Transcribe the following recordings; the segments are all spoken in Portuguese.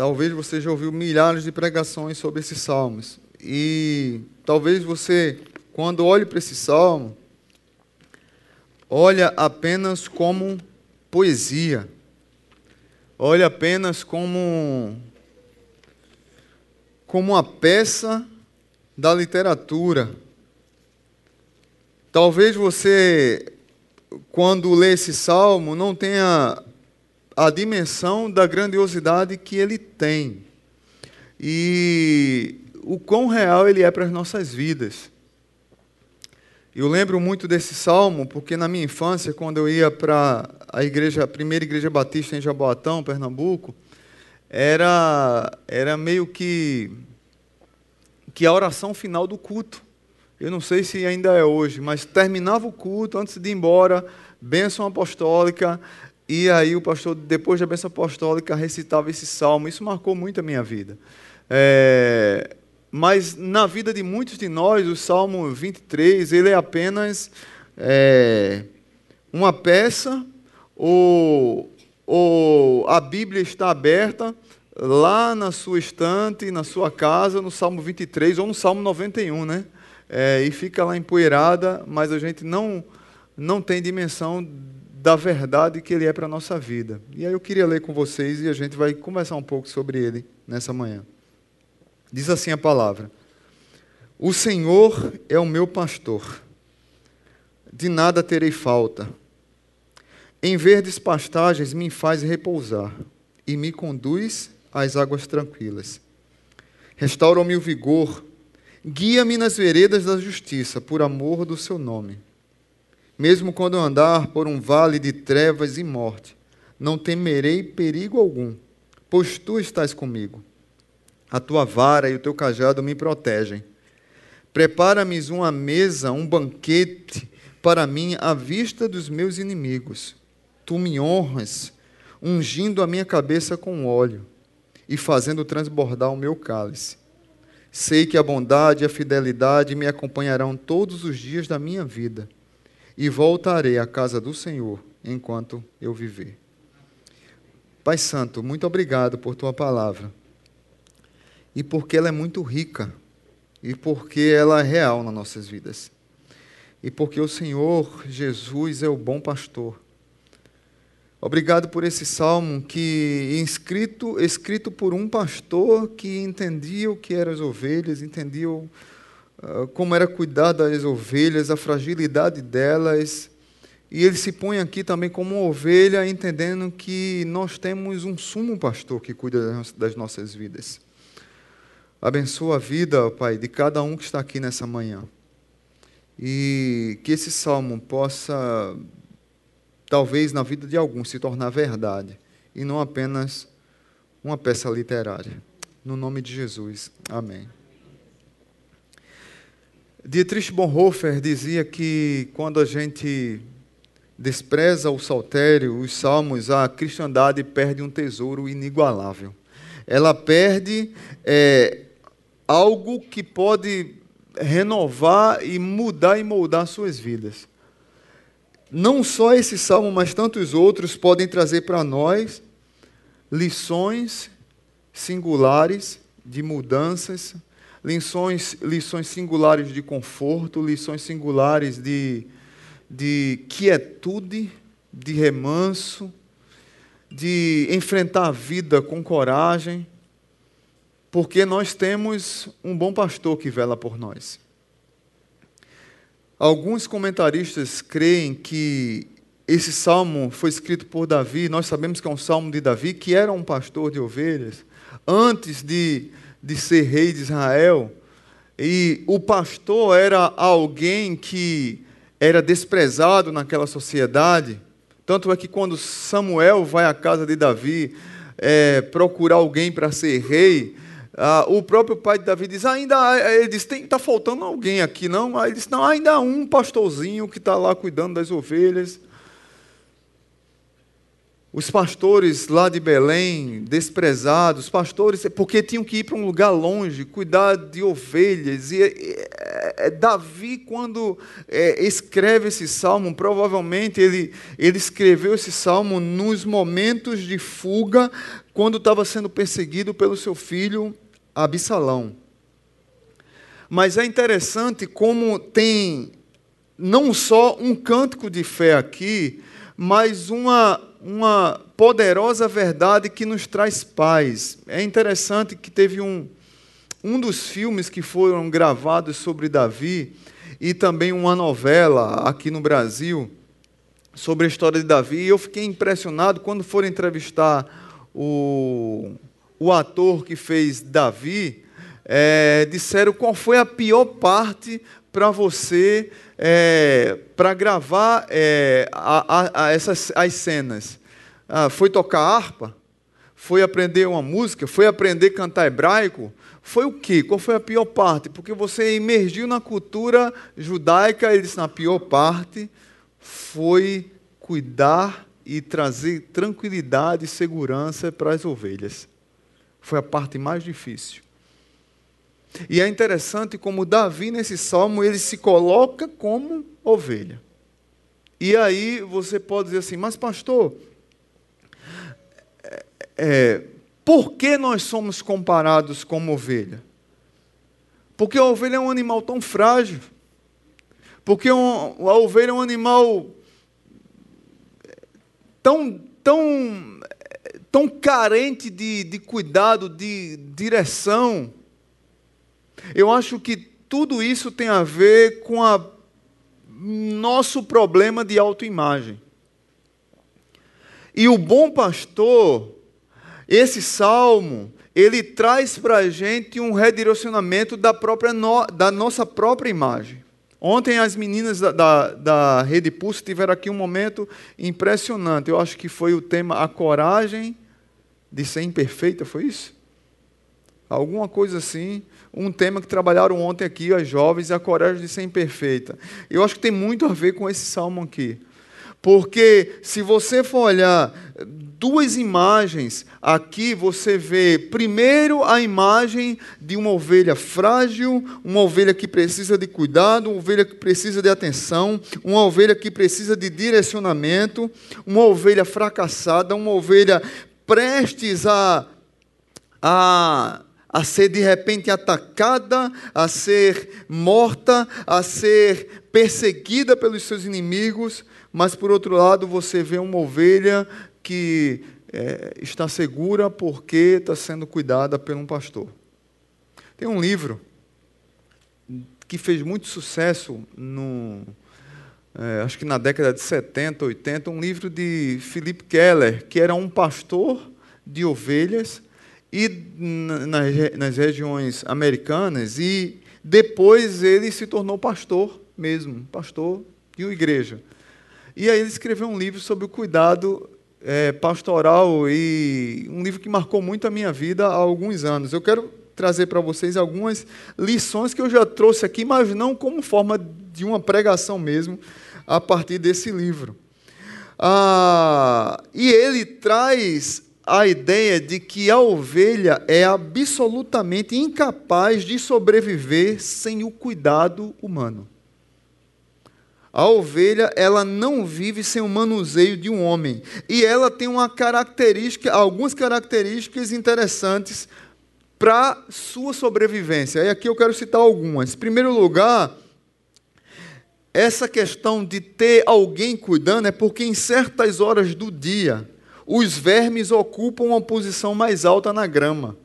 Talvez você já ouviu milhares de pregações sobre esses salmos. E talvez você, quando olhe para esse salmo, olha apenas como poesia. Olha apenas como como uma peça da literatura. Talvez você, quando lê esse salmo, não tenha a dimensão da grandiosidade que ele tem e o quão real ele é para as nossas vidas. Eu lembro muito desse salmo porque na minha infância, quando eu ia para a igreja, a primeira igreja batista em Jaboatão, Pernambuco, era, era meio que, que a oração final do culto. Eu não sei se ainda é hoje, mas terminava o culto, antes de ir embora, bênção apostólica, e aí o pastor, depois da bênção apostólica, recitava esse salmo. Isso marcou muito a minha vida. É, mas na vida de muitos de nós, o Salmo 23, ele é apenas é, uma peça ou ou a Bíblia está aberta lá na sua estante, na sua casa, no Salmo 23 ou no Salmo 91, né? É, e fica lá empoeirada, mas a gente não, não tem dimensão da verdade que ele é para a nossa vida. E aí eu queria ler com vocês e a gente vai conversar um pouco sobre ele nessa manhã. Diz assim a palavra: O Senhor é o meu pastor, de nada terei falta. Em verdes pastagens me faz repousar e me conduz às águas tranquilas. Restaura-me o vigor, guia-me nas veredas da justiça, por amor do seu nome. Mesmo quando eu andar por um vale de trevas e morte, não temerei perigo algum, pois tu estás comigo. A tua vara e o teu cajado me protegem. Prepara-me uma mesa, um banquete para mim à vista dos meus inimigos tu me honras, ungindo a minha cabeça com óleo e fazendo transbordar o meu cálice. Sei que a bondade e a fidelidade me acompanharão todos os dias da minha vida, e voltarei à casa do Senhor enquanto eu viver. Pai Santo, muito obrigado por tua palavra, e porque ela é muito rica, e porque ela é real nas nossas vidas, e porque o Senhor Jesus é o bom pastor Obrigado por esse salmo que escrito, escrito por um pastor que entendia o que eram as ovelhas, entendia uh, como era cuidar das ovelhas, a fragilidade delas. E ele se põe aqui também como ovelha, entendendo que nós temos um sumo pastor que cuida das nossas vidas. Abençoa a vida, Pai, de cada um que está aqui nessa manhã. E que esse salmo possa talvez na vida de alguns se tornar verdade e não apenas uma peça literária. No nome de Jesus. Amém. Dietrich Bonhoeffer dizia que quando a gente despreza o saltério, os salmos, a cristandade perde um tesouro inigualável. Ela perde é, algo que pode renovar e mudar e moldar suas vidas não só esse salmo, mas tantos outros podem trazer para nós lições singulares de mudanças, lições, lições singulares de conforto, lições singulares de, de quietude, de remanso, de enfrentar a vida com coragem, porque nós temos um bom pastor que vela por nós. Alguns comentaristas creem que esse salmo foi escrito por Davi, nós sabemos que é um salmo de Davi, que era um pastor de ovelhas, antes de, de ser rei de Israel. E o pastor era alguém que era desprezado naquela sociedade. Tanto é que quando Samuel vai à casa de Davi é, procurar alguém para ser rei, ah, o próprio pai de Davi diz, ainda ele diz, está faltando alguém aqui, não? Aí ele diz, não, ainda há um pastorzinho que está lá cuidando das ovelhas. Os pastores lá de Belém, desprezados, pastores, porque tinham que ir para um lugar longe, cuidar de ovelhas, e é, Davi, quando é, escreve esse salmo, provavelmente ele, ele escreveu esse salmo nos momentos de fuga, quando estava sendo perseguido pelo seu filho Absalão. Mas é interessante como tem não só um cântico de fé aqui, mas uma, uma poderosa verdade que nos traz paz. É interessante que teve um, um dos filmes que foram gravados sobre Davi e também uma novela aqui no Brasil sobre a história de Davi. E eu fiquei impressionado quando foram entrevistar o, o ator que fez Davi. É, disseram qual foi a pior parte para você é, para gravar é, a, a, essas as cenas. Ah, foi tocar harpa? Foi aprender uma música? Foi aprender a cantar hebraico? Foi o quê? Qual foi a pior parte? Porque você emergiu na cultura judaica, ele disse, na pior parte foi cuidar e trazer tranquilidade e segurança para as ovelhas. Foi a parte mais difícil. E é interessante como Davi, nesse salmo, ele se coloca como ovelha. E aí você pode dizer assim, mas pastor, é, é por que nós somos comparados como ovelha? Porque a ovelha é um animal tão frágil. Porque a ovelha é um animal tão, tão, tão carente de, de cuidado, de direção. Eu acho que tudo isso tem a ver com a nosso problema de autoimagem. E o bom pastor, esse salmo, ele traz para a gente um redirecionamento da, própria no, da nossa própria imagem. Ontem as meninas da, da, da Rede Pulse tiveram aqui um momento impressionante. Eu acho que foi o tema A Coragem de Ser Imperfeita, foi isso? Alguma coisa assim. Um tema que trabalharam ontem aqui, as jovens, a coragem de ser imperfeita. Eu acho que tem muito a ver com esse salmo aqui. Porque se você for olhar duas imagens, aqui você vê primeiro a imagem de uma ovelha frágil, uma ovelha que precisa de cuidado, uma ovelha que precisa de atenção, uma ovelha que precisa de direcionamento, uma ovelha fracassada, uma ovelha prestes a, a a ser de repente atacada, a ser morta, a ser perseguida pelos seus inimigos, mas por outro lado você vê uma ovelha que é, está segura porque está sendo cuidada por um pastor. Tem um livro que fez muito sucesso no, é, acho que na década de 70, 80, um livro de Philip Keller, que era um pastor de ovelhas e nas, nas regiões americanas e depois ele se tornou pastor mesmo, pastor de uma igreja. E aí ele escreveu um livro sobre o cuidado é, pastoral e um livro que marcou muito a minha vida há alguns anos. Eu quero trazer para vocês algumas lições que eu já trouxe aqui, mas não como forma de uma pregação mesmo, a partir desse livro. Ah, e ele traz a ideia de que a ovelha é absolutamente incapaz de sobreviver sem o cuidado humano. A ovelha, ela não vive sem o manuseio de um homem. E ela tem uma característica, algumas características interessantes para sua sobrevivência. E aqui eu quero citar algumas. Em primeiro lugar, essa questão de ter alguém cuidando é porque em certas horas do dia, os vermes ocupam uma posição mais alta na grama.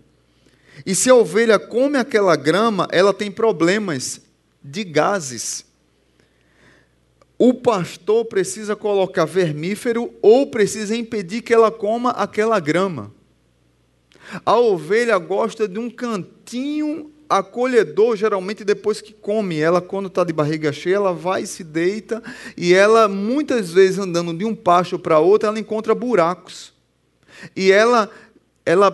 E se a ovelha come aquela grama, ela tem problemas de gases o pastor precisa colocar vermífero ou precisa impedir que ela coma aquela grama. A ovelha gosta de um cantinho acolhedor, geralmente depois que come. Ela, quando está de barriga cheia, ela vai e se deita, e ela, muitas vezes, andando de um pasto para outro, ela encontra buracos. E ela, ela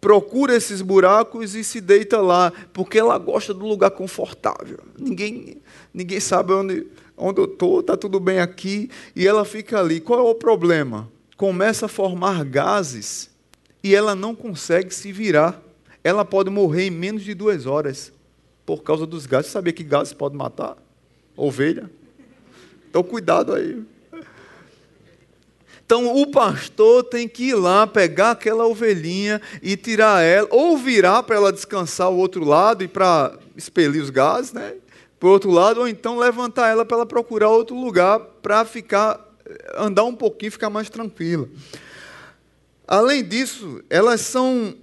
procura esses buracos e se deita lá, porque ela gosta do lugar confortável. Ninguém, ninguém sabe onde onde eu estou, está tudo bem aqui, e ela fica ali. Qual é o problema? Começa a formar gases e ela não consegue se virar. Ela pode morrer em menos de duas horas. por causa dos gases. Você sabia que gases pode matar ovelha? Então, cuidado aí. Então, o pastor tem que ir lá, pegar aquela ovelhinha e tirar ela, ou virar para ela descansar o outro lado e para expelir os gases, né? O outro lado, ou então levantar ela para ela procurar outro lugar para ficar, andar um pouquinho, ficar mais tranquila. Além disso, elas são,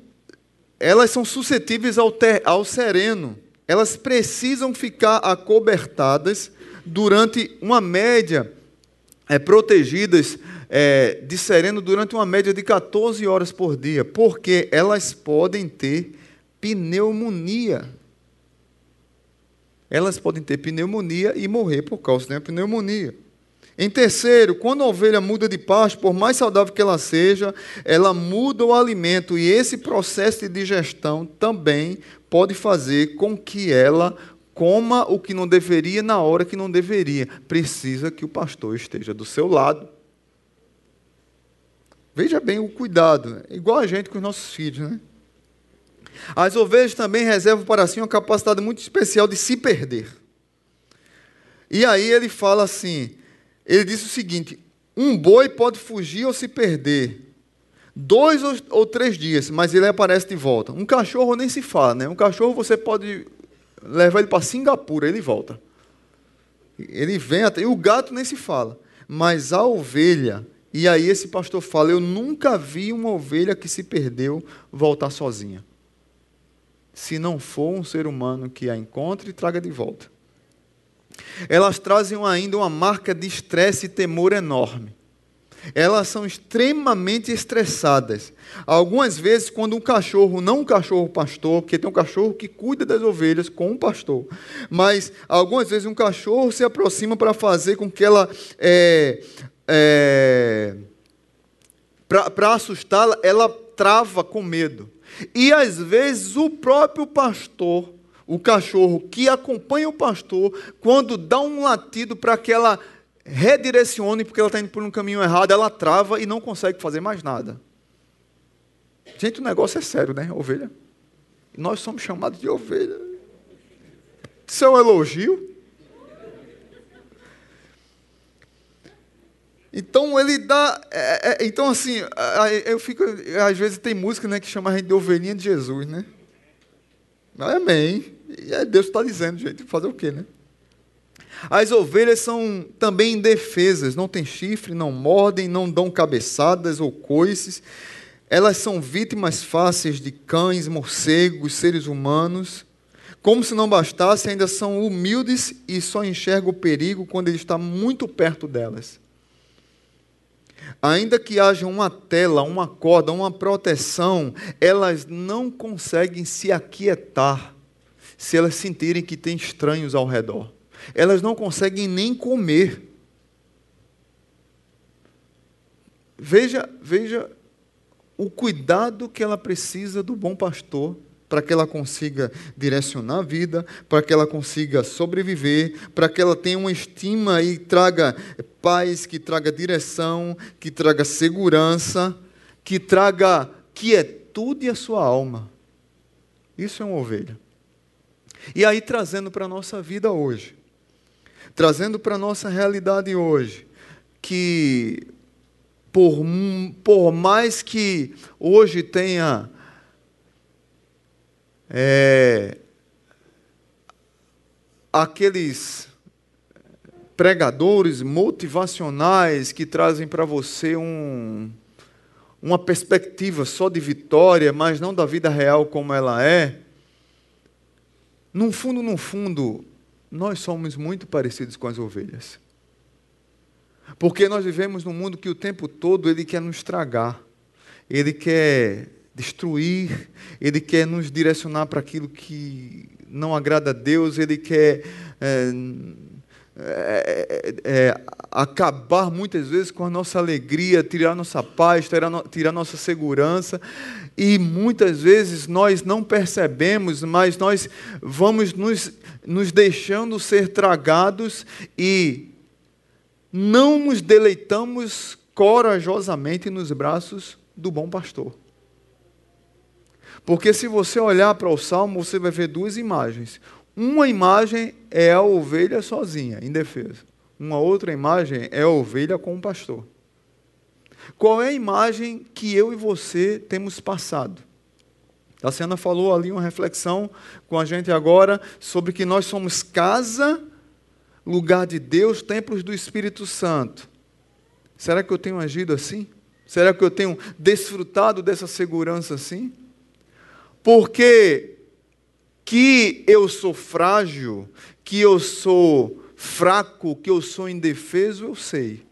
elas são suscetíveis ao, ter, ao sereno. Elas precisam ficar acobertadas durante uma média, é, protegidas é, de sereno durante uma média de 14 horas por dia, porque elas podem ter pneumonia. Elas podem ter pneumonia e morrer por causa da pneumonia. Em terceiro, quando a ovelha muda de pasto, por mais saudável que ela seja, ela muda o alimento e esse processo de digestão também pode fazer com que ela coma o que não deveria na hora que não deveria. Precisa que o pastor esteja do seu lado. Veja bem o cuidado, igual a gente com os nossos filhos, né? As ovelhas também reservam para si uma capacidade muito especial de se perder. E aí ele fala assim: ele diz o seguinte: um boi pode fugir ou se perder dois ou três dias, mas ele aparece de volta. Um cachorro nem se fala, né? Um cachorro você pode levar ele para Singapura, ele volta. Ele vem até. E o gato nem se fala. Mas a ovelha, e aí esse pastor fala: Eu nunca vi uma ovelha que se perdeu voltar sozinha. Se não for um ser humano que a encontre e traga de volta. Elas trazem ainda uma marca de estresse e temor enorme. Elas são extremamente estressadas. Algumas vezes, quando um cachorro, não um cachorro pastor, porque tem um cachorro que cuida das ovelhas com um pastor, mas algumas vezes um cachorro se aproxima para fazer com que ela. É, é, para assustá-la, ela trava com medo. E às vezes o próprio pastor o cachorro que acompanha o pastor, quando dá um latido para que ela redirecione, porque ela está indo por um caminho errado, ela trava e não consegue fazer mais nada. Gente, o negócio é sério, né, ovelha? Nós somos chamados de ovelha. Isso é um elogio. Então ele dá. É, é, então, assim, eu fico. Às vezes tem música né, que chama a gente de ovelhinha de Jesus, né? Amém. E Deus está dizendo, gente, fazer o quê, né? As ovelhas são também indefesas, não têm chifre, não mordem, não dão cabeçadas ou coices. Elas são vítimas fáceis de cães, morcegos, seres humanos. Como se não bastasse, ainda são humildes e só enxergam o perigo quando ele está muito perto delas. Ainda que haja uma tela, uma corda, uma proteção, elas não conseguem se aquietar se elas sentirem que tem estranhos ao redor. Elas não conseguem nem comer. Veja, veja o cuidado que ela precisa do bom pastor para que ela consiga direcionar a vida, para que ela consiga sobreviver, para que ela tenha uma estima e traga paz, que traga direção, que traga segurança, que traga quietude à sua alma. Isso é uma ovelha. E aí, trazendo para a nossa vida hoje, trazendo para a nossa realidade hoje, que por, por mais que hoje tenha é, aqueles pregadores motivacionais que trazem para você um, uma perspectiva só de vitória, mas não da vida real como ela é, no fundo, no fundo, nós somos muito parecidos com as ovelhas. Porque nós vivemos num mundo que o tempo todo ele quer nos estragar, ele quer destruir, ele quer nos direcionar para aquilo que não agrada a Deus, ele quer é, é, é, acabar muitas vezes com a nossa alegria, tirar nossa paz, tirar, tirar nossa segurança. E muitas vezes nós não percebemos, mas nós vamos nos, nos deixando ser tragados e não nos deleitamos corajosamente nos braços do bom pastor. Porque se você olhar para o salmo, você vai ver duas imagens: Uma imagem é a ovelha sozinha, indefesa. Uma outra imagem é a ovelha com o pastor. Qual é a imagem que eu e você temos passado? A Sena falou ali uma reflexão com a gente agora sobre que nós somos casa, lugar de Deus, templos do Espírito Santo. Será que eu tenho agido assim? Será que eu tenho desfrutado dessa segurança assim? Porque que eu sou frágil, que eu sou fraco, que eu sou indefeso, eu sei.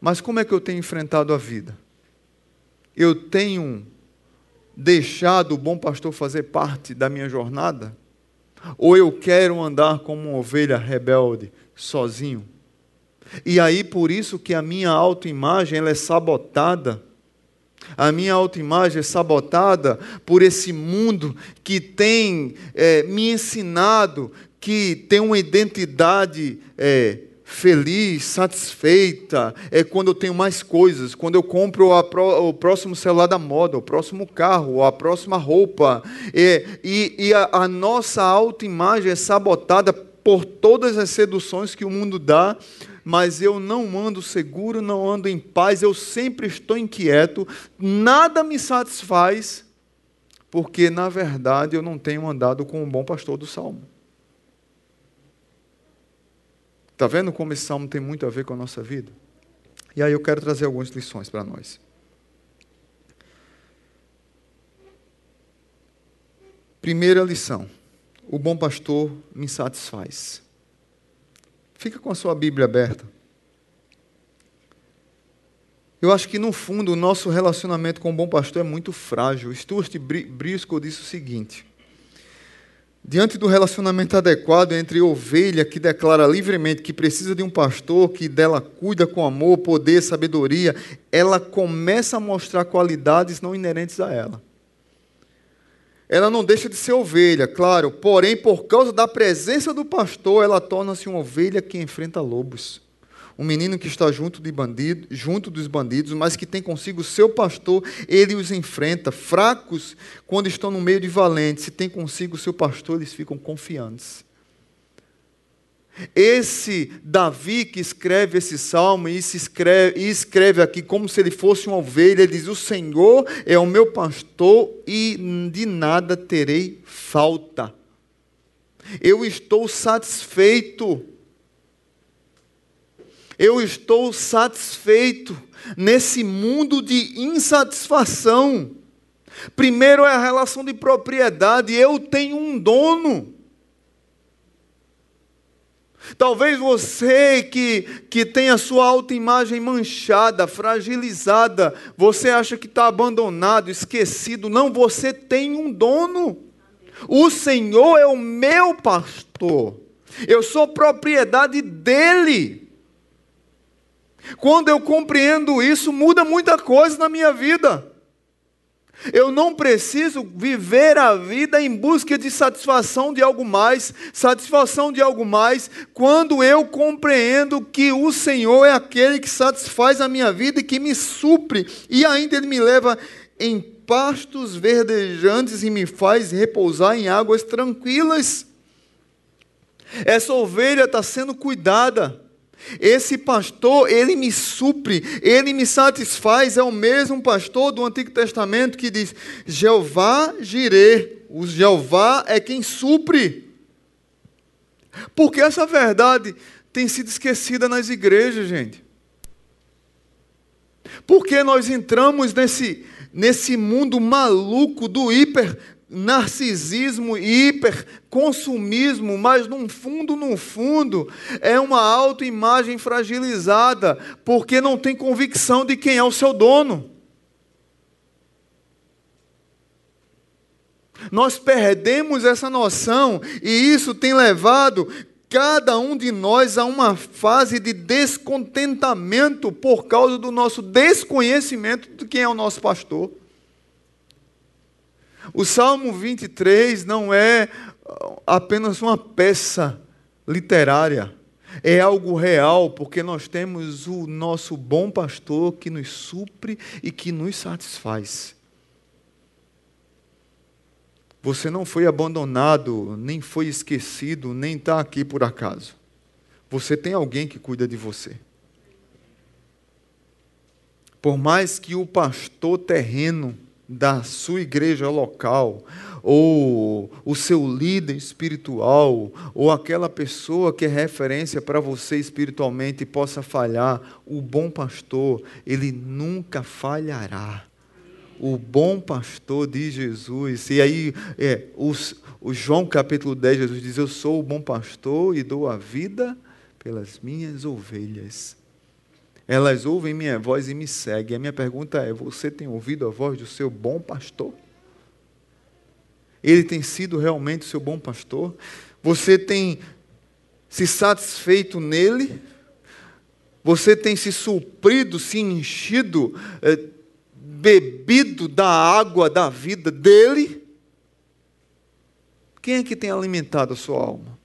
Mas como é que eu tenho enfrentado a vida? Eu tenho deixado o bom pastor fazer parte da minha jornada? Ou eu quero andar como uma ovelha rebelde, sozinho? E aí por isso que a minha autoimagem ela é sabotada. A minha autoimagem é sabotada por esse mundo que tem é, me ensinado que tem uma identidade é, feliz, satisfeita, é quando eu tenho mais coisas, quando eu compro pro, o próximo celular da moda, o próximo carro, a próxima roupa. É, e, e a, a nossa autoimagem é sabotada por todas as seduções que o mundo dá mas eu não ando seguro, não ando em paz, eu sempre estou inquieto, nada me satisfaz, porque na verdade eu não tenho andado com o bom pastor do salmo. Está vendo como esse salmo tem muito a ver com a nossa vida? E aí eu quero trazer algumas lições para nós. Primeira lição: o bom pastor me satisfaz. Fica com a sua Bíblia aberta. Eu acho que, no fundo, o nosso relacionamento com o bom pastor é muito frágil. Stuart Briscoe disse o seguinte: Diante do relacionamento adequado entre ovelha que declara livremente que precisa de um pastor, que dela cuida com amor, poder, sabedoria, ela começa a mostrar qualidades não inerentes a ela ela não deixa de ser ovelha, claro, porém, por causa da presença do pastor, ela torna-se uma ovelha que enfrenta lobos. Um menino que está junto, de bandido, junto dos bandidos, mas que tem consigo o seu pastor, ele os enfrenta. Fracos, quando estão no meio de valentes, se tem consigo o seu pastor, eles ficam confiantes. Esse Davi que escreve esse salmo e, escreve, e escreve aqui como se ele fosse uma ovelha, ele diz: O Senhor é o meu pastor e de nada terei falta. Eu estou satisfeito. Eu estou satisfeito nesse mundo de insatisfação. Primeiro é a relação de propriedade. Eu tenho um dono. Talvez você que, que tem a sua autoimagem manchada, fragilizada, você acha que está abandonado, esquecido. Não, você tem um dono. O Senhor é o meu pastor. Eu sou propriedade dele. Quando eu compreendo isso, muda muita coisa na minha vida. Eu não preciso viver a vida em busca de satisfação de algo mais, satisfação de algo mais, quando eu compreendo que o Senhor é aquele que satisfaz a minha vida e que me supre, e ainda Ele me leva em pastos verdejantes e me faz repousar em águas tranquilas. Essa ovelha está sendo cuidada. Esse pastor, ele me supre, ele me satisfaz. É o mesmo pastor do Antigo Testamento que diz: Jeová girê. O Jeová é quem supre. Porque essa verdade tem sido esquecida nas igrejas, gente. Porque nós entramos nesse, nesse mundo maluco do hiper narcisismo hiperconsumismo, mas no fundo, no fundo, é uma autoimagem fragilizada, porque não tem convicção de quem é o seu dono. Nós perdemos essa noção e isso tem levado cada um de nós a uma fase de descontentamento por causa do nosso desconhecimento de quem é o nosso pastor. O Salmo 23 não é apenas uma peça literária, é algo real, porque nós temos o nosso bom pastor que nos supre e que nos satisfaz. Você não foi abandonado, nem foi esquecido, nem está aqui por acaso. Você tem alguém que cuida de você. Por mais que o pastor terreno da sua igreja local, ou o seu líder espiritual, ou aquela pessoa que é referência para você espiritualmente possa falhar, o bom pastor, ele nunca falhará. O bom pastor de Jesus, e aí é, os, o João capítulo 10, Jesus diz: Eu sou o bom pastor e dou a vida pelas minhas ovelhas. Elas ouvem minha voz e me seguem. A minha pergunta é: você tem ouvido a voz do seu bom pastor? Ele tem sido realmente o seu bom pastor? Você tem se satisfeito nele? Você tem se suprido, se enchido, é, bebido da água da vida dele? Quem é que tem alimentado a sua alma?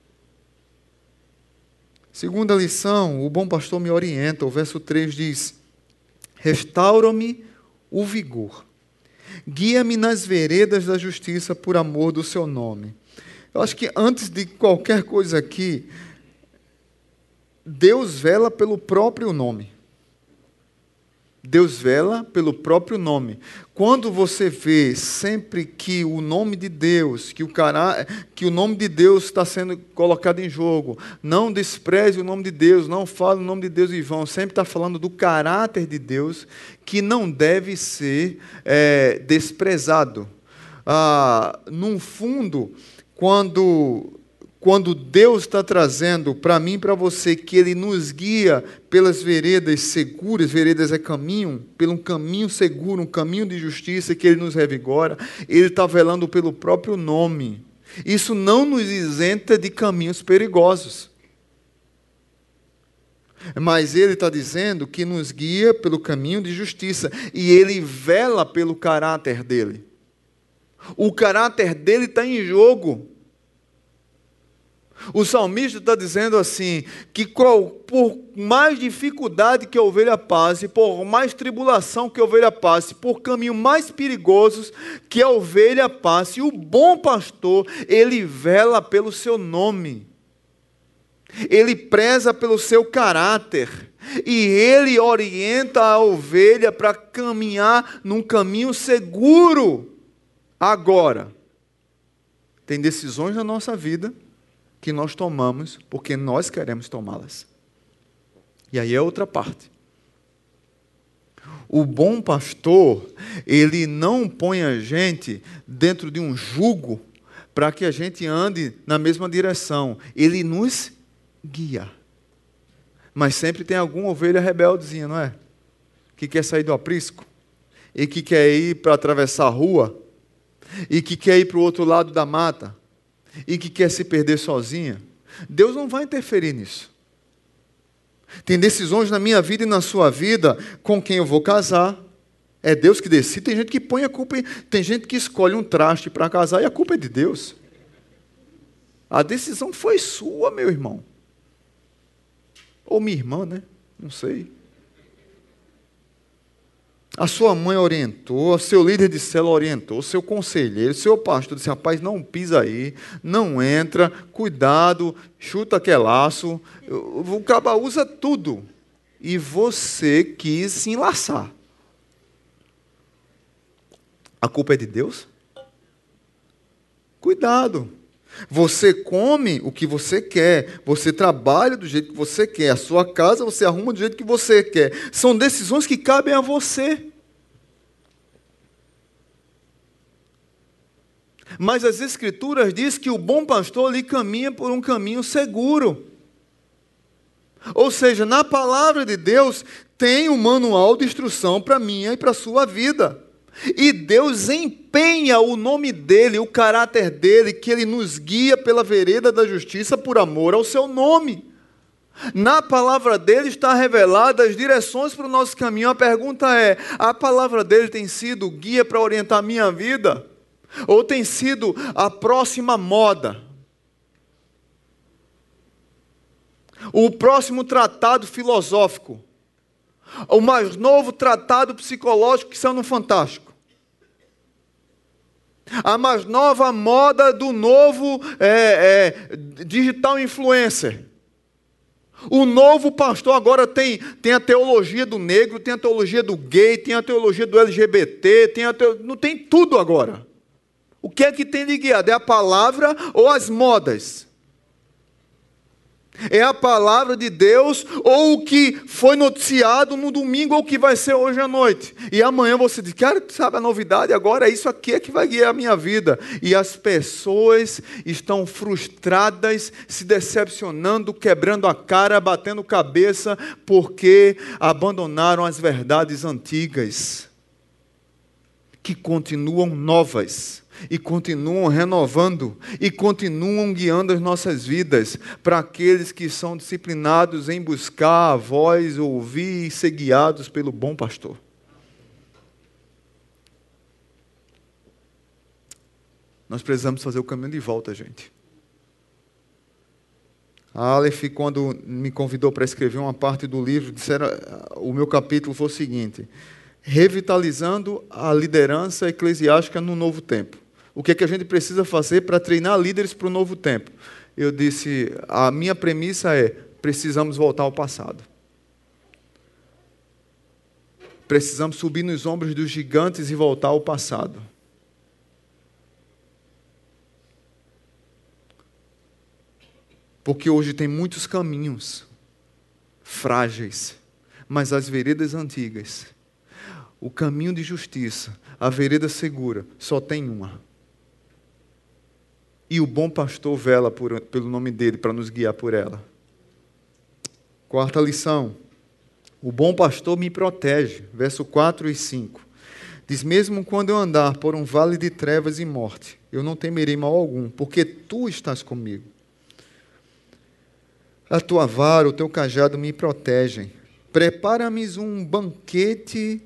Segunda lição, o bom pastor me orienta. O verso 3 diz: Restaura-me o vigor, guia-me nas veredas da justiça por amor do seu nome. Eu acho que antes de qualquer coisa aqui, Deus vela pelo próprio nome. Deus vela pelo próprio nome. Quando você vê sempre que o nome de Deus, que o, cara, que o nome de Deus está sendo colocado em jogo, não despreze o nome de Deus, não fale o nome de Deus em vão, sempre está falando do caráter de Deus que não deve ser é, desprezado. Ah, num fundo, quando quando Deus está trazendo para mim e para você que Ele nos guia pelas veredas seguras, veredas é caminho, pelo um caminho seguro, um caminho de justiça que Ele nos revigora, Ele está velando pelo próprio nome. Isso não nos isenta de caminhos perigosos. Mas Ele está dizendo que nos guia pelo caminho de justiça e Ele vela pelo caráter dele. O caráter dele está em jogo. O salmista está dizendo assim: que por mais dificuldade que a ovelha passe, por mais tribulação que a ovelha passe, por caminhos mais perigosos que a ovelha passe, o bom pastor, ele vela pelo seu nome, ele preza pelo seu caráter. E ele orienta a ovelha para caminhar num caminho seguro. Agora, tem decisões na nossa vida que nós tomamos porque nós queremos tomá-las. E aí é outra parte. O bom pastor, ele não põe a gente dentro de um jugo para que a gente ande na mesma direção. Ele nos guia. Mas sempre tem alguma ovelha rebeldezinha, não é? Que quer sair do aprisco e que quer ir para atravessar a rua e que quer ir para o outro lado da mata e que quer se perder sozinha, Deus não vai interferir nisso. Tem decisões na minha vida e na sua vida com quem eu vou casar. É Deus que decide. Tem gente que põe a culpa. Em... Tem gente que escolhe um traste para casar e a culpa é de Deus. A decisão foi sua, meu irmão. Ou minha irmã, né? Não sei. A sua mãe orientou, o seu líder de célula orientou, o seu conselheiro, o seu pastor disse: rapaz, não pisa aí, não entra, cuidado, chuta aquele laço. O caba usa tudo. E você quis se enlaçar. A culpa é de Deus? Cuidado. Você come o que você quer, você trabalha do jeito que você quer, a sua casa você arruma do jeito que você quer. São decisões que cabem a você. Mas as Escrituras diz que o bom pastor lhe caminha por um caminho seguro. Ou seja, na palavra de Deus tem um manual de instrução para minha e para a sua vida. E Deus empenha o nome dele, o caráter dele, que ele nos guia pela vereda da justiça por amor ao seu nome. Na palavra dele está revelada as direções para o nosso caminho. A pergunta é: a palavra dele tem sido guia para orientar a minha vida? Ou tem sido a próxima moda? O próximo tratado filosófico? O mais novo tratado psicológico que são no Fantástico. A mais nova moda do novo é, é, digital influencer. O novo pastor agora tem, tem a teologia do negro, tem a teologia do gay, tem a teologia do LGBT, tem a teologia, não tem tudo agora. O que é que tem de guiado? É a palavra ou as modas? É a palavra de Deus ou o que foi noticiado no domingo ou o que vai ser hoje à noite. E amanhã você diz, cara, sabe a novidade agora? É isso aqui é que vai guiar a minha vida. E as pessoas estão frustradas, se decepcionando, quebrando a cara, batendo cabeça, porque abandonaram as verdades antigas, que continuam novas e continuam renovando e continuam guiando as nossas vidas para aqueles que são disciplinados em buscar a voz, ouvir e ser guiados pelo bom pastor. Nós precisamos fazer o caminho de volta, gente. A Aleph, quando me convidou para escrever uma parte do livro, disseram, o meu capítulo foi o seguinte: revitalizando a liderança eclesiástica no novo tempo o que, é que a gente precisa fazer para treinar líderes para o novo tempo? Eu disse: a minha premissa é: precisamos voltar ao passado. Precisamos subir nos ombros dos gigantes e voltar ao passado. Porque hoje tem muitos caminhos frágeis, mas as veredas antigas, o caminho de justiça, a vereda segura, só tem uma. E o bom pastor vela por, pelo nome dele para nos guiar por ela. Quarta lição. O bom pastor me protege. Verso 4 e 5. Diz: Mesmo quando eu andar por um vale de trevas e morte, eu não temerei mal algum, porque tu estás comigo. A tua vara, o teu cajado me protegem. Prepara-me um banquete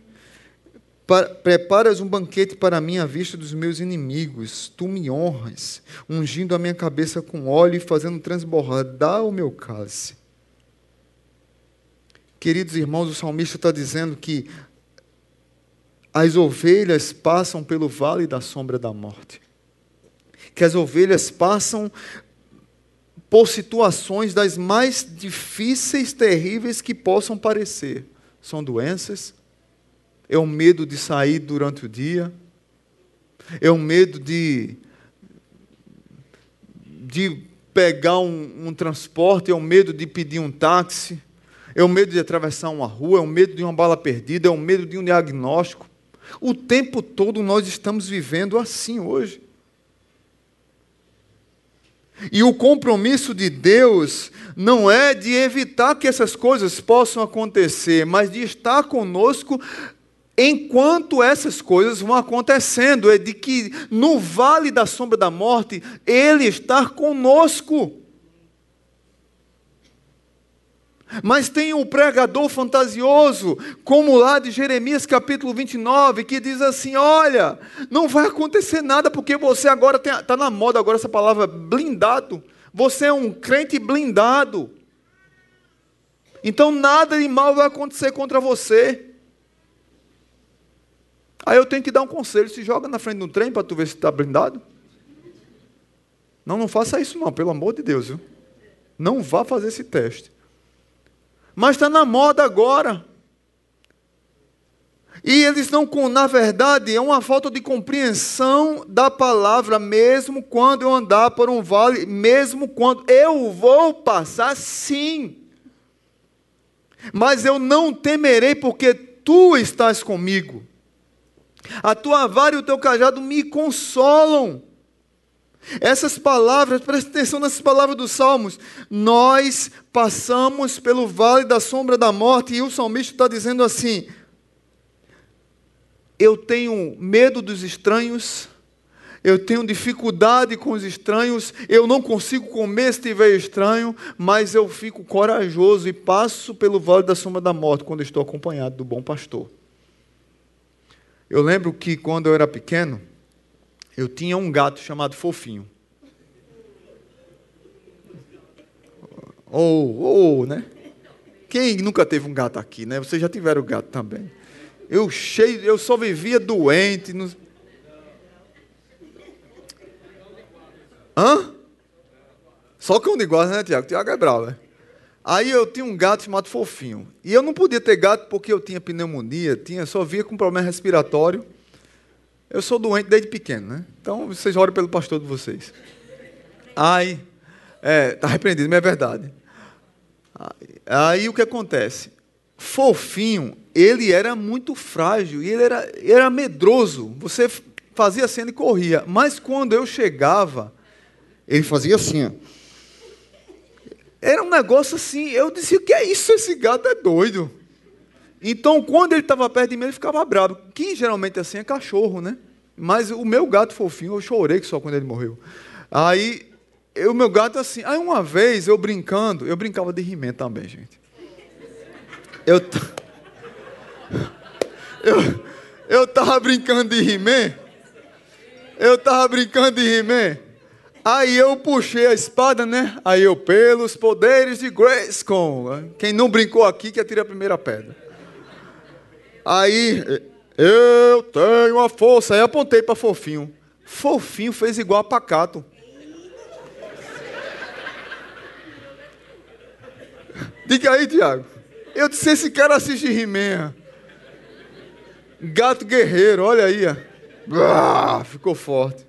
Preparas um banquete para mim à vista dos meus inimigos. Tu me honras, ungindo a minha cabeça com óleo e fazendo transbordar o meu cálice. Queridos irmãos, o salmista está dizendo que as ovelhas passam pelo vale da sombra da morte. Que as ovelhas passam por situações das mais difíceis, terríveis que possam parecer. São doenças, é o medo de sair durante o dia, é o medo de, de pegar um, um transporte, é o medo de pedir um táxi, é o medo de atravessar uma rua, é o medo de uma bala perdida, é o medo de um diagnóstico. O tempo todo nós estamos vivendo assim hoje. E o compromisso de Deus não é de evitar que essas coisas possam acontecer, mas de estar conosco enquanto essas coisas vão acontecendo, é de que no vale da sombra da morte, Ele está conosco. Mas tem um pregador fantasioso, como lá de Jeremias capítulo 29, que diz assim: Olha, não vai acontecer nada, porque você agora está na moda agora essa palavra blindado. Você é um crente blindado. Então nada de mal vai acontecer contra você. Aí eu tenho que dar um conselho: se joga na frente de um trem para tu ver se está blindado. Não, não faça isso não, pelo amor de Deus, viu? Não vá fazer esse teste. Mas está na moda agora. E eles não, na verdade, é uma falta de compreensão da palavra, mesmo quando eu andar por um vale, mesmo quando eu vou passar, sim. Mas eu não temerei, porque tu estás comigo. A tua vara e o teu cajado me consolam. Essas palavras, preste atenção nessas palavras dos Salmos. Nós passamos pelo vale da sombra da morte, e o salmista está dizendo assim: Eu tenho medo dos estranhos, eu tenho dificuldade com os estranhos, eu não consigo comer se estiver estranho, mas eu fico corajoso e passo pelo vale da sombra da morte quando estou acompanhado do bom pastor. Eu lembro que quando eu era pequeno, eu tinha um gato chamado Fofinho. Ou, oh, oh, né? Quem nunca teve um gato aqui, né? Vocês já tiveram gato também. Eu cheio, eu só vivia doente. Hã? Só cão de guarda, né, Tiago? Tiago é bravo, né? Aí eu tinha um gato chamado Fofinho. E eu não podia ter gato porque eu tinha pneumonia, tinha, só via com problema respiratório. Eu sou doente desde pequeno, né? Então vocês oram pelo pastor de vocês. Aí, é, tá repreendido, mas é verdade. Aí, aí o que acontece? Fofinho, ele era muito frágil e ele era, era medroso. Você fazia cena e corria. Mas quando eu chegava, ele fazia assim, ó. Era um negócio assim, eu dizia, o que é isso? Esse gato é doido. Então, quando ele estava perto de mim, ele ficava bravo. Quem geralmente assim é cachorro, né? Mas o meu gato fofinho, eu chorei só quando ele morreu. Aí, o meu gato assim. Aí, uma vez, eu brincando, eu brincava de he também, gente. Eu, eu, eu tava brincando de he Eu tava brincando de he Aí eu puxei a espada, né? Aí eu, pelos poderes de Grayskull. Quem não brincou aqui, que atire a primeira pedra. Aí, eu tenho a força. Aí apontei para Fofinho. Fofinho fez igual a Pacato. Diga aí, Tiago. Eu disse, esse cara assiste he Gato guerreiro, olha aí. Ah, ficou forte.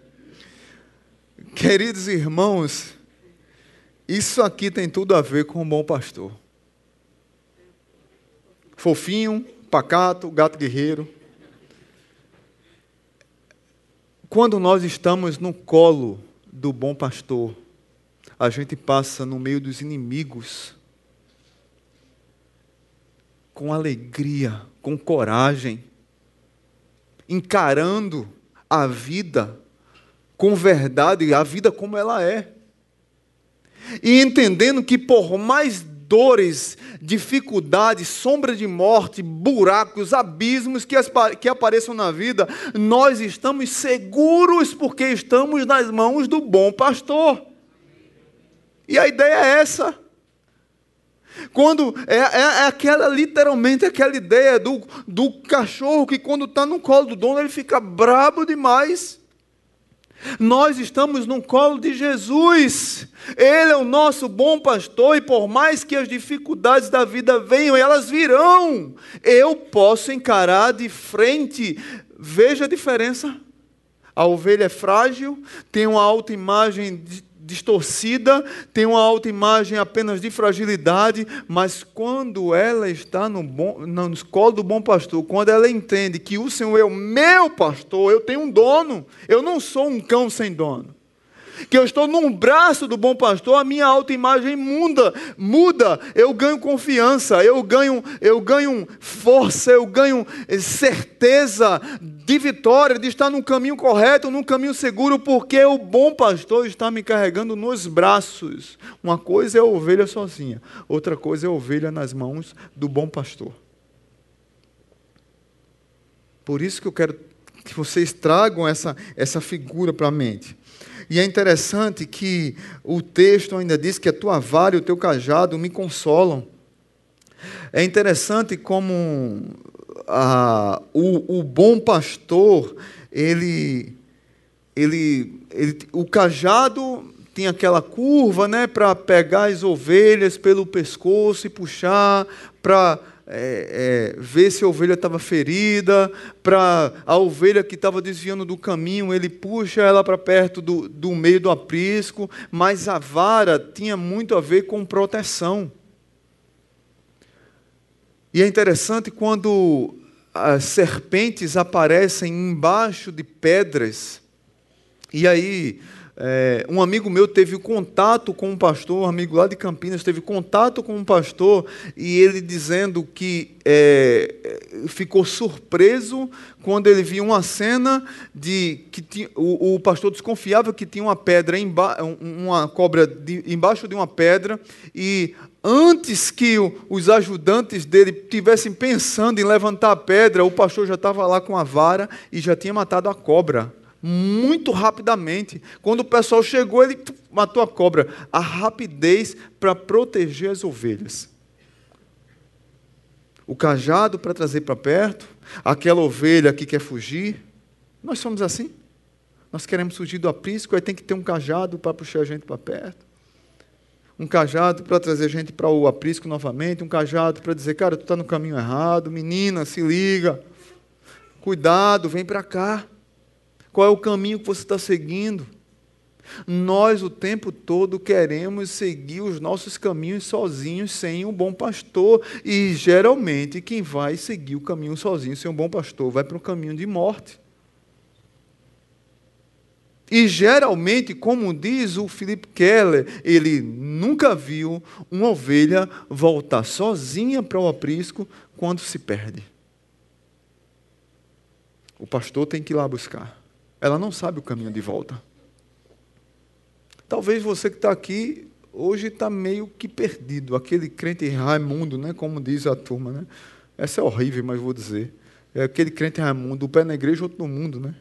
Queridos irmãos, isso aqui tem tudo a ver com o bom pastor. Fofinho, pacato, gato guerreiro. Quando nós estamos no colo do bom pastor, a gente passa no meio dos inimigos com alegria, com coragem, encarando a vida com verdade a vida como ela é. E entendendo que por mais dores, dificuldades, sombra de morte, buracos, abismos que, que apareçam na vida, nós estamos seguros porque estamos nas mãos do bom pastor. E a ideia é essa. Quando é, é, é, aquela, literalmente, aquela ideia do, do cachorro que quando está no colo do dono, ele fica brabo demais. Nós estamos no colo de Jesus. Ele é o nosso bom pastor e por mais que as dificuldades da vida venham, elas virão. Eu posso encarar de frente. Veja a diferença. A ovelha é frágil, tem uma autoimagem distorcida, tem uma autoimagem apenas de fragilidade, mas quando ela está no, bom, no colo do bom pastor, quando ela entende que o Senhor é o meu pastor, eu tenho um dono, eu não sou um cão sem dono que eu estou num braço do bom pastor, a minha autoimagem muda, muda, eu ganho confiança, eu ganho, eu ganho força, eu ganho eh, certeza de vitória, de estar num caminho correto, num caminho seguro, porque o bom pastor está me carregando nos braços. Uma coisa é a ovelha sozinha, outra coisa é a ovelha nas mãos do bom pastor. Por isso que eu quero que vocês tragam essa, essa figura para a mente. E é interessante que o texto ainda diz que a tua vara e o teu cajado me consolam. É interessante como a, o, o bom pastor, ele, ele, ele, o cajado tem aquela curva né, para pegar as ovelhas pelo pescoço e puxar, para é, é, ver se a ovelha estava ferida, para a ovelha que estava desviando do caminho, ele puxa ela para perto do, do meio do aprisco, mas a vara tinha muito a ver com proteção. E é interessante quando as serpentes aparecem embaixo de pedras, e aí é, um amigo meu teve contato com um pastor, um amigo lá de Campinas teve contato com um pastor e ele dizendo que é, ficou surpreso quando ele viu uma cena de que o, o, pastor desconfiava que tinha uma pedra, emba, uma cobra de, embaixo de uma pedra e antes que o, os ajudantes dele tivessem pensando em levantar a pedra, o pastor já estava lá com a vara e já tinha matado a cobra muito rapidamente. Quando o pessoal chegou, ele matou a cobra. A rapidez para proteger as ovelhas. O cajado para trazer para perto, aquela ovelha que quer fugir. Nós somos assim. Nós queremos fugir do aprisco, aí tem que ter um cajado para puxar a gente para perto. Um cajado para trazer a gente para o aprisco novamente, um cajado para dizer, cara, tu está no caminho errado, menina, se liga. Cuidado, vem para cá. Qual é o caminho que você está seguindo? Nós o tempo todo queremos seguir os nossos caminhos sozinhos, sem um bom pastor. E geralmente quem vai seguir o caminho sozinho, sem um bom pastor, vai para um caminho de morte. E geralmente, como diz o Philip Keller, ele nunca viu uma ovelha voltar sozinha para o aprisco quando se perde. O pastor tem que ir lá buscar. Ela não sabe o caminho de volta. Talvez você que está aqui hoje está meio que perdido, aquele crente Raimundo, né, como diz a turma. Né? Essa é horrível, mas vou dizer. É aquele crente Raimundo, o pé na igreja, outro no mundo. Né?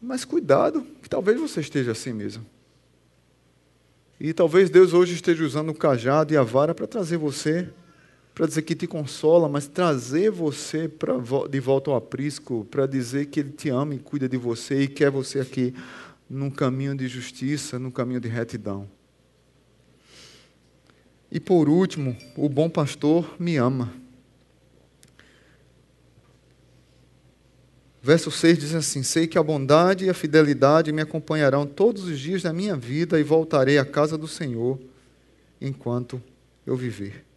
Mas cuidado, que talvez você esteja assim mesmo. E talvez Deus hoje esteja usando o cajado e a vara para trazer você para dizer que te consola, mas trazer você pra, de volta ao aprisco, para dizer que Ele te ama e cuida de você e quer você aqui num caminho de justiça, num caminho de retidão. E por último, o bom pastor me ama. Verso 6 diz assim: Sei que a bondade e a fidelidade me acompanharão todos os dias da minha vida e voltarei à casa do Senhor enquanto eu viver.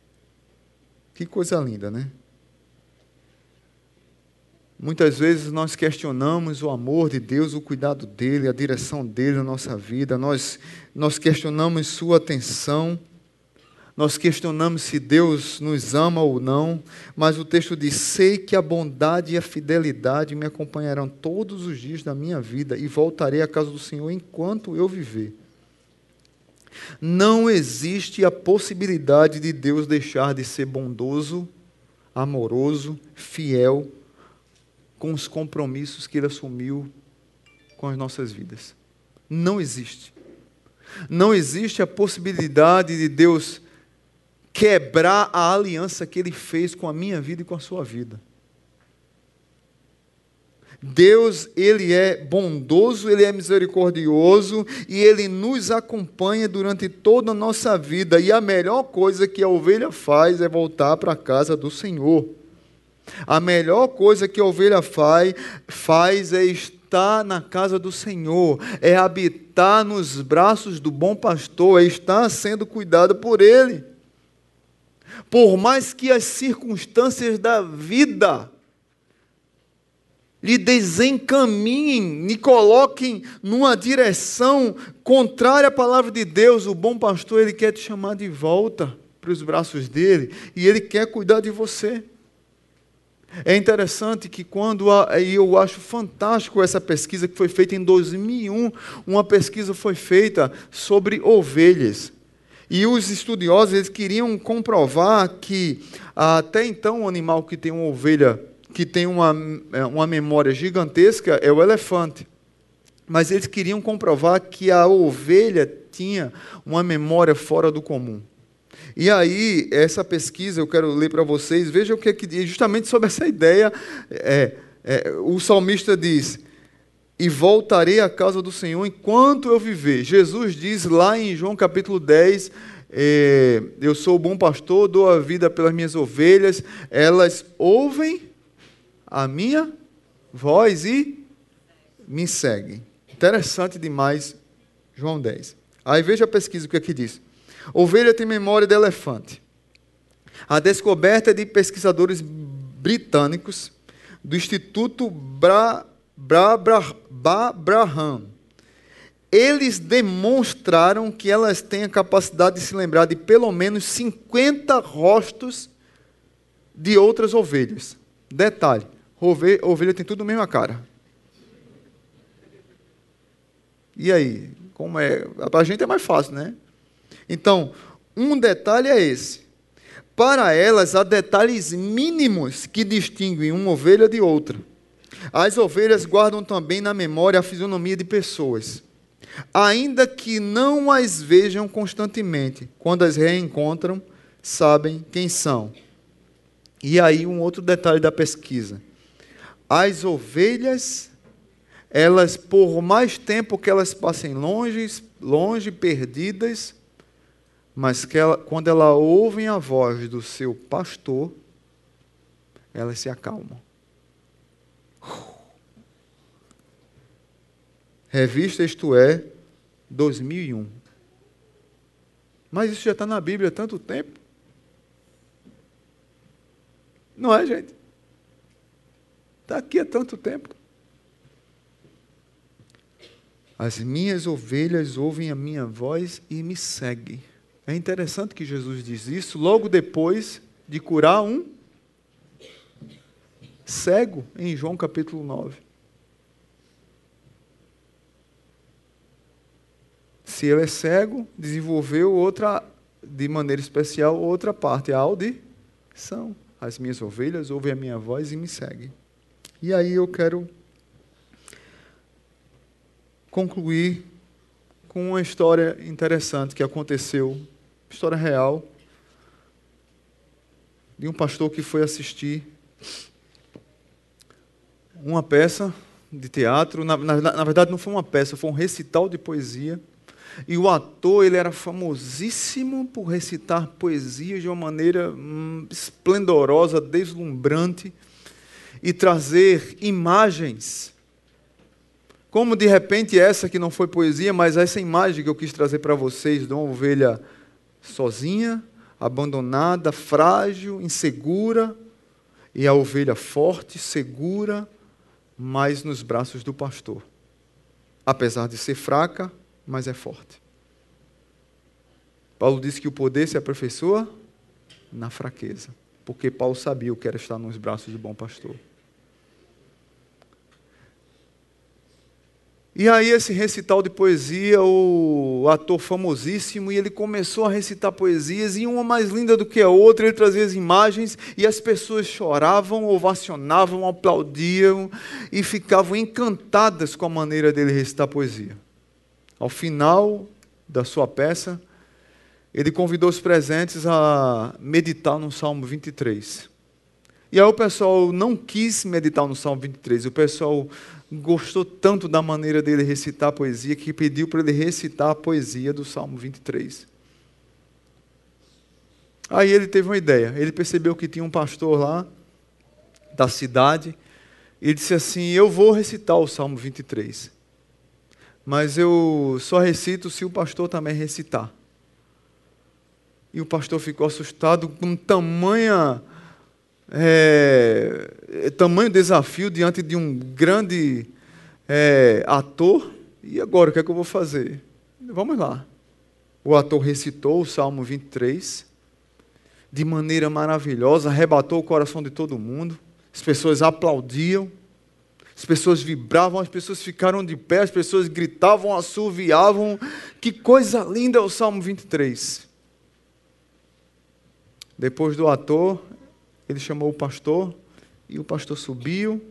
Que coisa linda, né? Muitas vezes nós questionamos o amor de Deus, o cuidado dele, a direção dele na nossa vida, nós, nós questionamos sua atenção, nós questionamos se Deus nos ama ou não, mas o texto diz: Sei que a bondade e a fidelidade me acompanharão todos os dias da minha vida e voltarei à casa do Senhor enquanto eu viver. Não existe a possibilidade de Deus deixar de ser bondoso, amoroso, fiel com os compromissos que Ele assumiu com as nossas vidas. Não existe. Não existe a possibilidade de Deus quebrar a aliança que Ele fez com a minha vida e com a sua vida. Deus, ele é bondoso, ele é misericordioso e ele nos acompanha durante toda a nossa vida. E a melhor coisa que a ovelha faz é voltar para a casa do Senhor. A melhor coisa que a ovelha faz, faz é estar na casa do Senhor, é habitar nos braços do bom pastor, é estar sendo cuidado por ele. Por mais que as circunstâncias da vida lhe desencaminhem, lhe coloquem numa direção contrária à palavra de Deus, o bom pastor, ele quer te chamar de volta para os braços dele e ele quer cuidar de você. É interessante que quando e eu acho fantástico essa pesquisa que foi feita em 2001, uma pesquisa foi feita sobre ovelhas. E os estudiosos eles queriam comprovar que até então o animal que tem uma ovelha que tem uma, é, uma memória gigantesca é o elefante. Mas eles queriam comprovar que a ovelha tinha uma memória fora do comum. E aí, essa pesquisa, eu quero ler para vocês, veja o que é que diz, justamente sobre essa ideia. É, é, o salmista diz: E voltarei à casa do Senhor enquanto eu viver. Jesus diz lá em João capítulo 10, é, eu sou o bom pastor, dou a vida pelas minhas ovelhas, elas ouvem a minha voz e me seguem. Interessante demais, João 10. Aí veja a pesquisa o que aqui diz. Ovelha tem memória de elefante. A descoberta de pesquisadores britânicos do Instituto Bra, Bra, Bra, Bra, Braham. Eles demonstraram que elas têm a capacidade de se lembrar de pelo menos 50 rostos de outras ovelhas. Detalhe: Ovelha, ovelha tem tudo a mesma cara. E aí? Como é? Para a gente é mais fácil, né? Então, um detalhe é esse. Para elas, há detalhes mínimos que distinguem uma ovelha de outra. As ovelhas guardam também na memória a fisionomia de pessoas, ainda que não as vejam constantemente. Quando as reencontram, sabem quem são. E aí, um outro detalhe da pesquisa: as ovelhas elas, por mais tempo que elas passem longe, longe, perdidas, mas que ela, quando elas ouvem a voz do seu pastor, elas se acalmam. Revista Isto É, 2001. Mas isso já está na Bíblia há tanto tempo. Não é, gente? Está aqui há tanto tempo. As minhas ovelhas ouvem a minha voz e me seguem. É interessante que Jesus diz isso logo depois de curar um cego em João capítulo 9. Se ele é cego, desenvolveu outra, de maneira especial, outra parte, a audição. As minhas ovelhas ouvem a minha voz e me seguem. E aí eu quero concluir com uma história interessante que aconteceu, história real, de um pastor que foi assistir uma peça de teatro. Na, na, na, verdade, não foi uma peça, foi um recital de poesia. E o ator ele era famosíssimo por recitar poesias de uma maneira hum, esplendorosa, deslumbrante e trazer imagens como de repente essa que não foi poesia, mas essa imagem que eu quis trazer para vocês de uma ovelha sozinha, abandonada, frágil, insegura, e a ovelha forte, segura, mas nos braços do pastor. Apesar de ser fraca, mas é forte. Paulo disse que o poder se aperfeiçoa na fraqueza, porque Paulo sabia o que era estar nos braços do bom pastor. E aí, esse recital de poesia, o ator famosíssimo, e ele começou a recitar poesias, e uma mais linda do que a outra, ele trazia as imagens, e as pessoas choravam, ovacionavam, aplaudiam, e ficavam encantadas com a maneira dele recitar poesia. Ao final da sua peça, ele convidou os presentes a meditar no Salmo 23. E aí o pessoal não quis meditar no Salmo 23, o pessoal gostou tanto da maneira dele recitar a poesia que pediu para ele recitar a poesia do Salmo 23. Aí ele teve uma ideia. Ele percebeu que tinha um pastor lá da cidade e disse assim: Eu vou recitar o Salmo 23, mas eu só recito se o pastor também recitar. E o pastor ficou assustado com tamanha é, é, tamanho desafio diante de um grande é, ator. E agora, o que é que eu vou fazer? Vamos lá. O ator recitou o Salmo 23 de maneira maravilhosa, arrebatou o coração de todo mundo. As pessoas aplaudiam, as pessoas vibravam, as pessoas ficaram de pé, as pessoas gritavam, assoviavam. Que coisa linda é o Salmo 23. Depois do ator, ele chamou o pastor e o pastor subiu,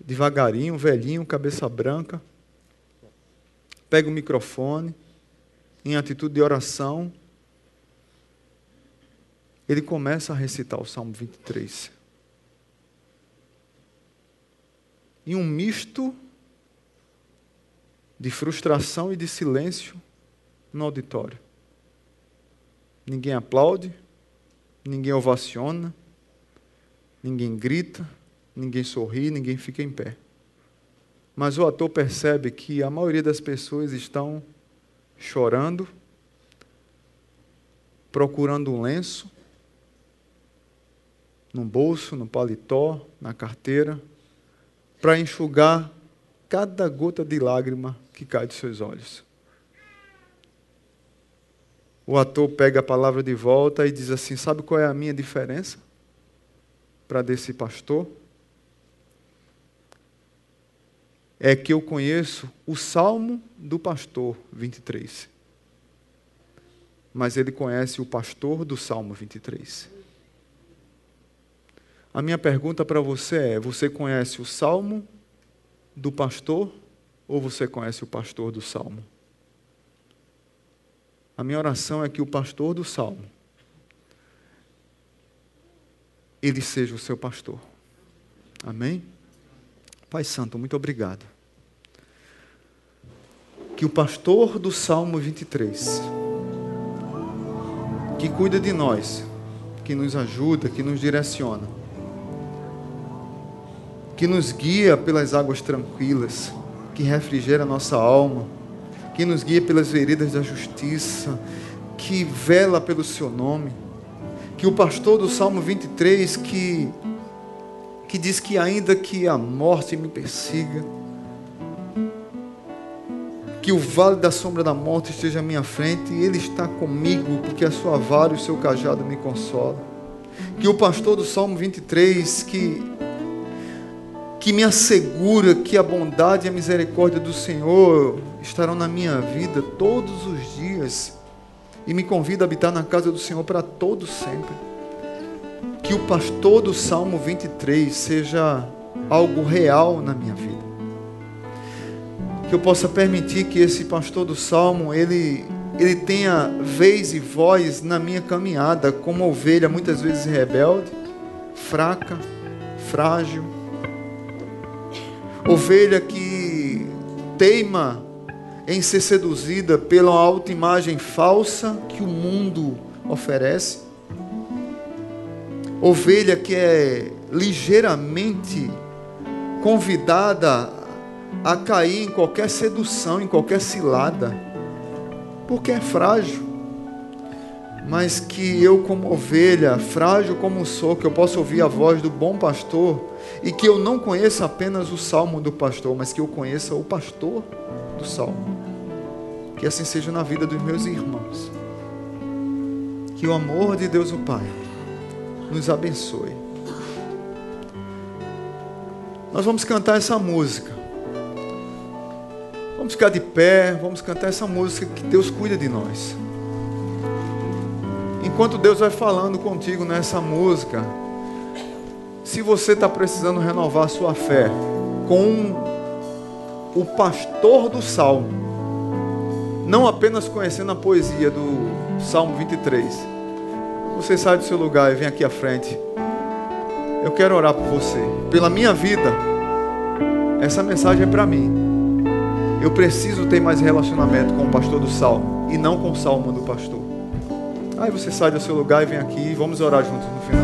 devagarinho, velhinho, cabeça branca, pega o microfone, em atitude de oração, ele começa a recitar o Salmo 23. E um misto de frustração e de silêncio no auditório. Ninguém aplaude, ninguém ovaciona, ninguém grita, ninguém sorri, ninguém fica em pé. Mas o ator percebe que a maioria das pessoas estão chorando, procurando um lenço, no bolso, no paletó, na carteira, para enxugar cada gota de lágrima que cai de seus olhos. O ator pega a palavra de volta e diz assim: Sabe qual é a minha diferença para desse pastor? É que eu conheço o salmo do pastor 23. Mas ele conhece o pastor do salmo 23. A minha pergunta para você é: você conhece o salmo do pastor ou você conhece o pastor do salmo? A minha oração é que o pastor do salmo ele seja o seu pastor. Amém? Pai Santo, muito obrigado. Que o pastor do Salmo 23, que cuida de nós, que nos ajuda, que nos direciona, que nos guia pelas águas tranquilas, que refrigera nossa alma, que nos guia pelas veredas da justiça, que vela pelo seu nome, que o pastor do Salmo 23 que que diz que ainda que a morte me persiga, que o vale da sombra da morte esteja à minha frente, e Ele está comigo, porque a sua vara e o seu cajado me consolam. Que o pastor do Salmo 23, que, que me assegura que a bondade e a misericórdia do Senhor estarão na minha vida todos os dias, e me convida a habitar na casa do Senhor para todo sempre. Que o pastor do Salmo 23 seja algo real na minha vida que eu possa permitir que esse pastor do Salmo, ele, ele tenha vez e voz na minha caminhada, como ovelha muitas vezes rebelde, fraca, frágil. Ovelha que teima em ser seduzida pela autoimagem falsa que o mundo oferece. Ovelha que é ligeiramente convidada a cair em qualquer sedução, em qualquer cilada, porque é frágil. Mas que eu, como ovelha, frágil como sou, que eu possa ouvir a voz do bom pastor e que eu não conheça apenas o salmo do pastor, mas que eu conheça o pastor do salmo. Que assim seja na vida dos meus irmãos. Que o amor de Deus, o Pai, nos abençoe. Nós vamos cantar essa música. Vamos ficar de pé, vamos cantar essa música que Deus cuida de nós. Enquanto Deus vai falando contigo nessa música, se você está precisando renovar sua fé com o pastor do Salmo, não apenas conhecendo a poesia do Salmo 23, você sai do seu lugar e vem aqui à frente. Eu quero orar por você, pela minha vida. Essa mensagem é para mim. Eu preciso ter mais relacionamento com o pastor do salmo e não com o salmo do pastor. Aí você sai do seu lugar e vem aqui e vamos orar juntos no final.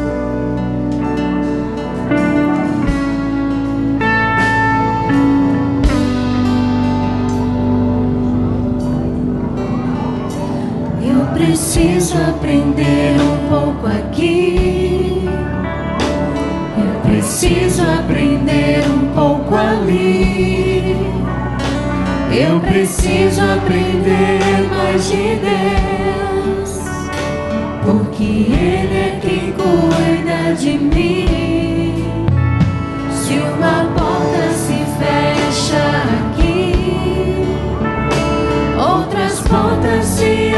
Eu preciso aprender um pouco aqui. Eu preciso aprender um pouco ali. Eu preciso aprender mais de Deus, porque Ele é quem cuida de mim. Se uma porta se fecha aqui, outras portas se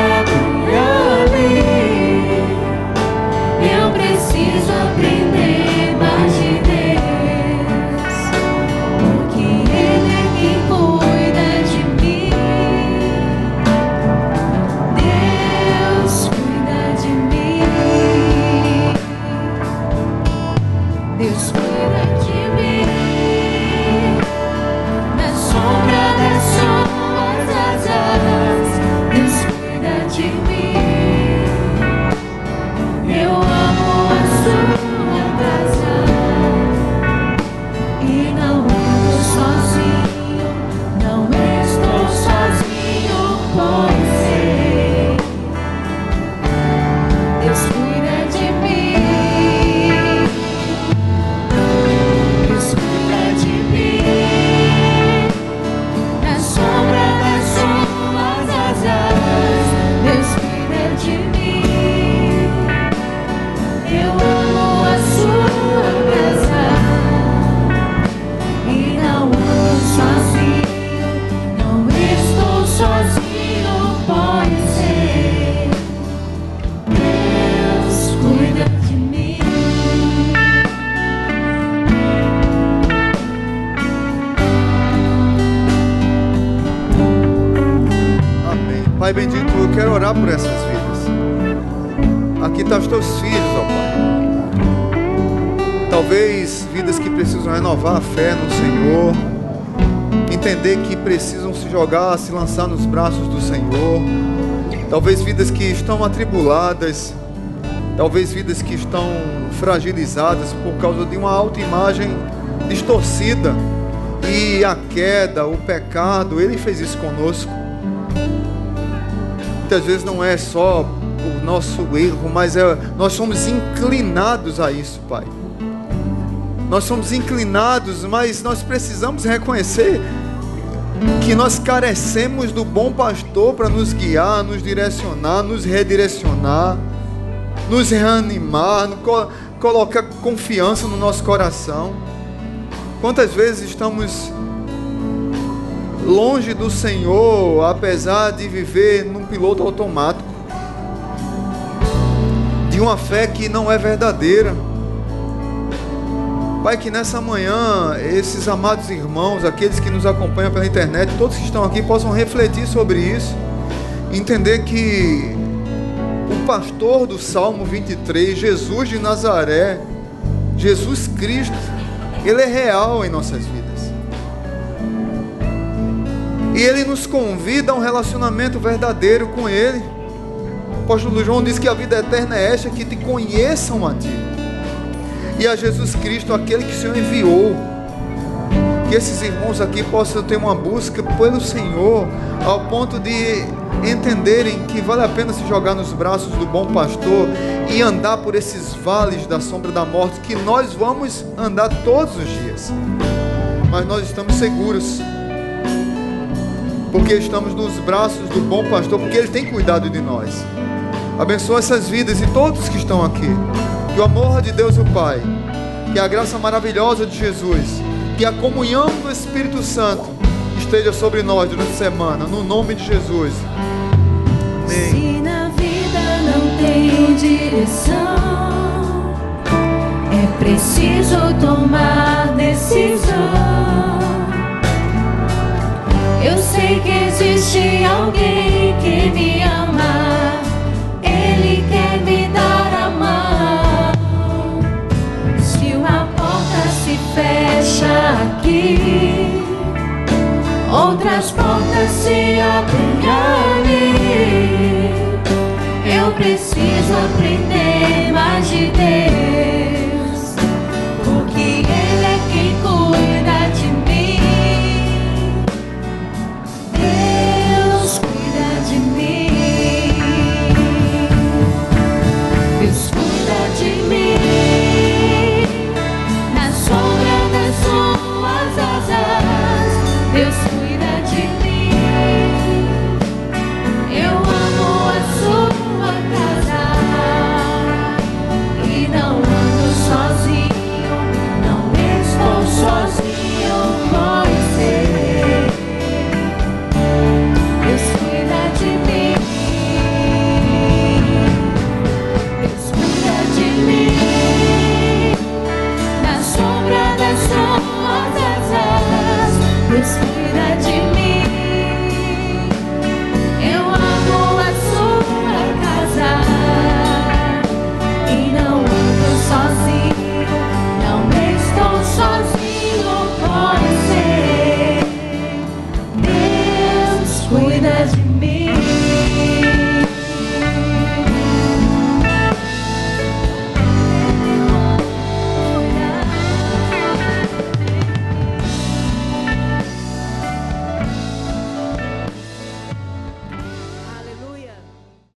orar por essas vidas. Aqui estão os teus filhos, ó Pai. Talvez vidas que precisam renovar a fé no Senhor, entender que precisam se jogar, se lançar nos braços do Senhor. Talvez vidas que estão atribuladas, talvez vidas que estão fragilizadas por causa de uma autoimagem distorcida. E a queda, o pecado, ele fez isso conosco. Muitas vezes não é só o nosso erro, mas é, nós somos inclinados a isso, Pai. Nós somos inclinados, mas nós precisamos reconhecer que nós carecemos do bom pastor para nos guiar, nos direcionar, nos redirecionar, nos reanimar, co colocar confiança no nosso coração. Quantas vezes estamos longe do Senhor, apesar de viver num piloto automático, de uma fé que não é verdadeira. Pai, que nessa manhã esses amados irmãos, aqueles que nos acompanham pela internet, todos que estão aqui possam refletir sobre isso, entender que o pastor do Salmo 23, Jesus de Nazaré, Jesus Cristo, ele é real em nossas vidas. E ele nos convida a um relacionamento verdadeiro com ele. O apóstolo João diz que a vida eterna é esta, que te conheçam a ti e a Jesus Cristo, aquele que o Senhor enviou. Que esses irmãos aqui possam ter uma busca pelo Senhor, ao ponto de entenderem que vale a pena se jogar nos braços do bom pastor e andar por esses vales da sombra da morte, que nós vamos andar todos os dias, mas nós estamos seguros, porque estamos nos braços do bom pastor, porque Ele tem cuidado de nós. Abençoa essas vidas e todos que estão aqui. Que o amor de Deus o Pai, que a graça maravilhosa de Jesus, que a comunhão do Espírito Santo esteja sobre nós durante a semana, no nome de Jesus. Amém. Se na vida não tem direção, é preciso tomar decisão. Eu sei que existe alguém que me ama, Ele quer me dar a mão. Se uma porta se fecha aqui, outras portas se